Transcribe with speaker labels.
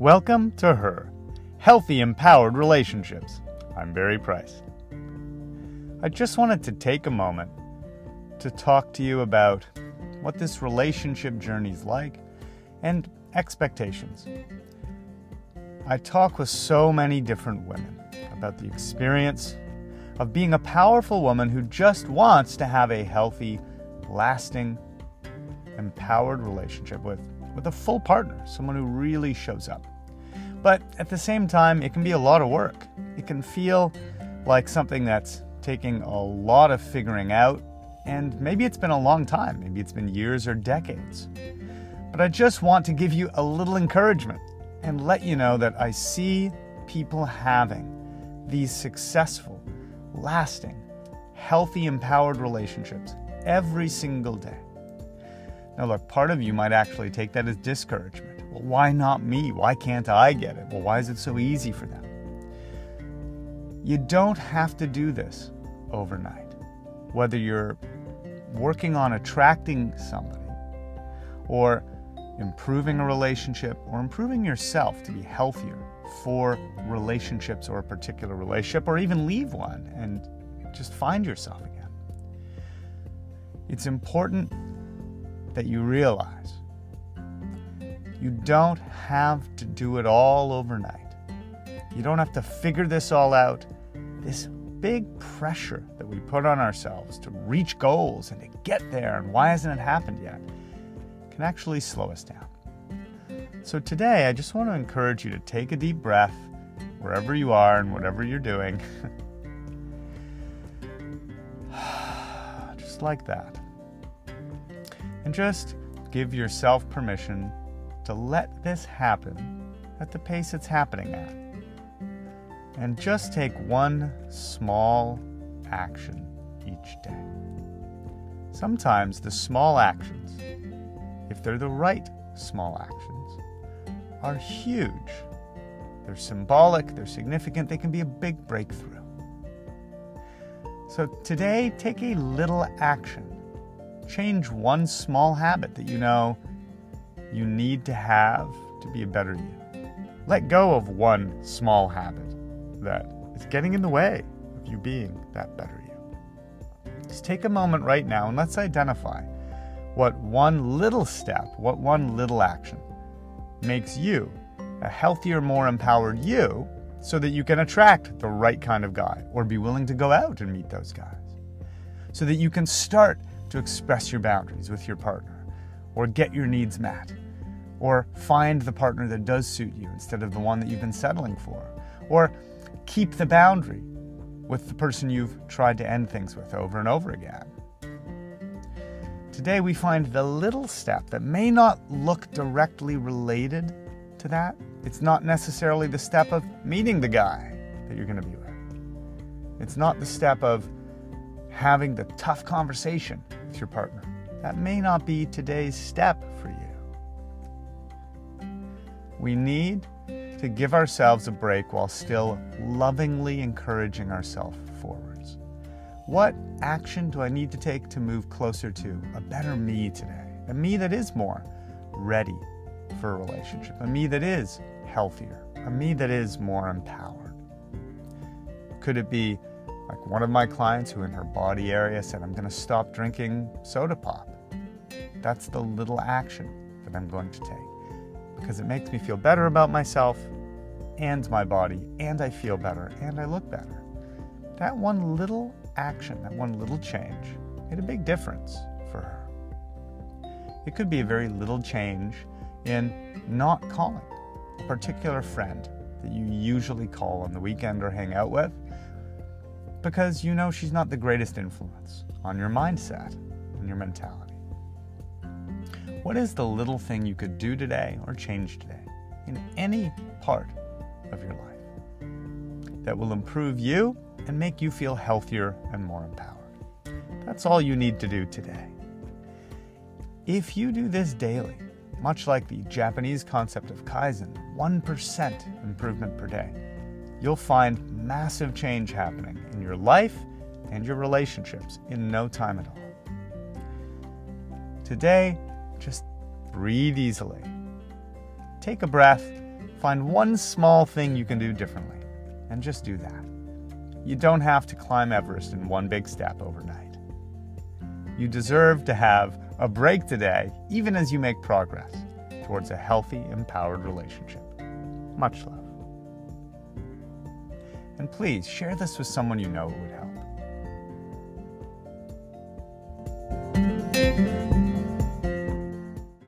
Speaker 1: Welcome to Her Healthy, Empowered Relationships. I'm Barry Price. I just wanted to take a moment to talk to you about what this relationship journey is like and expectations. I talk with so many different women about the experience of being a powerful woman who just wants to have a healthy, lasting, empowered relationship with, with a full partner, someone who really shows up. But at the same time, it can be a lot of work. It can feel like something that's taking a lot of figuring out, and maybe it's been a long time, maybe it's been years or decades. But I just want to give you a little encouragement and let you know that I see people having these successful, lasting, healthy, empowered relationships every single day. Now, look, part of you might actually take that as discouragement. Well, why not me? Why can't I get it? Well, why is it so easy for them? You don't have to do this overnight. Whether you're working on attracting somebody or improving a relationship or improving yourself to be healthier for relationships or a particular relationship or even leave one and just find yourself again. It's important that you realize you don't have to do it all overnight. You don't have to figure this all out. This big pressure that we put on ourselves to reach goals and to get there, and why hasn't it happened yet, can actually slow us down. So today, I just want to encourage you to take a deep breath wherever you are and whatever you're doing. just like that and just give yourself permission to let this happen at the pace it's happening at. And just take one small action each day. Sometimes the small actions, if they're the right small actions, are huge. They're symbolic, they're significant, they can be a big breakthrough. So today, take a little action change one small habit that you know you need to have to be a better you. Let go of one small habit that is getting in the way of you being that better you. Just take a moment right now and let's identify what one little step, what one little action makes you a healthier, more empowered you so that you can attract the right kind of guy or be willing to go out and meet those guys. So that you can start to express your boundaries with your partner, or get your needs met, or find the partner that does suit you instead of the one that you've been settling for, or keep the boundary with the person you've tried to end things with over and over again. Today, we find the little step that may not look directly related to that. It's not necessarily the step of meeting the guy that you're going to be with. It's not the step of having the tough conversation with your partner. That may not be today's step for you. We need to give ourselves a break while still lovingly encouraging ourselves forwards. What action do I need to take to move closer to a better me today? A me that is more ready for a relationship, a me that is healthier, a me that is more empowered? Could it be like one of my clients who, in her body area, said, I'm going to stop drinking soda pop. That's the little action that I'm going to take because it makes me feel better about myself and my body, and I feel better and I look better. That one little action, that one little change, made a big difference for her. It could be a very little change in not calling a particular friend that you usually call on the weekend or hang out with because you know she's not the greatest influence on your mindset and your mentality. What is the little thing you could do today or change today in any part of your life that will improve you and make you feel healthier and more empowered? That's all you need to do today. If you do this daily, much like the Japanese concept of Kaizen, 1% improvement per day, you'll find massive change happening in your life and your relationships in no time at all. Today, just breathe easily. Take a breath, Find one small thing you can do differently, and just do that. You don't have to climb Everest in one big step overnight. You deserve to have a break today, even as you make progress towards a healthy, empowered relationship. Much love. Please share this with someone you know it would help.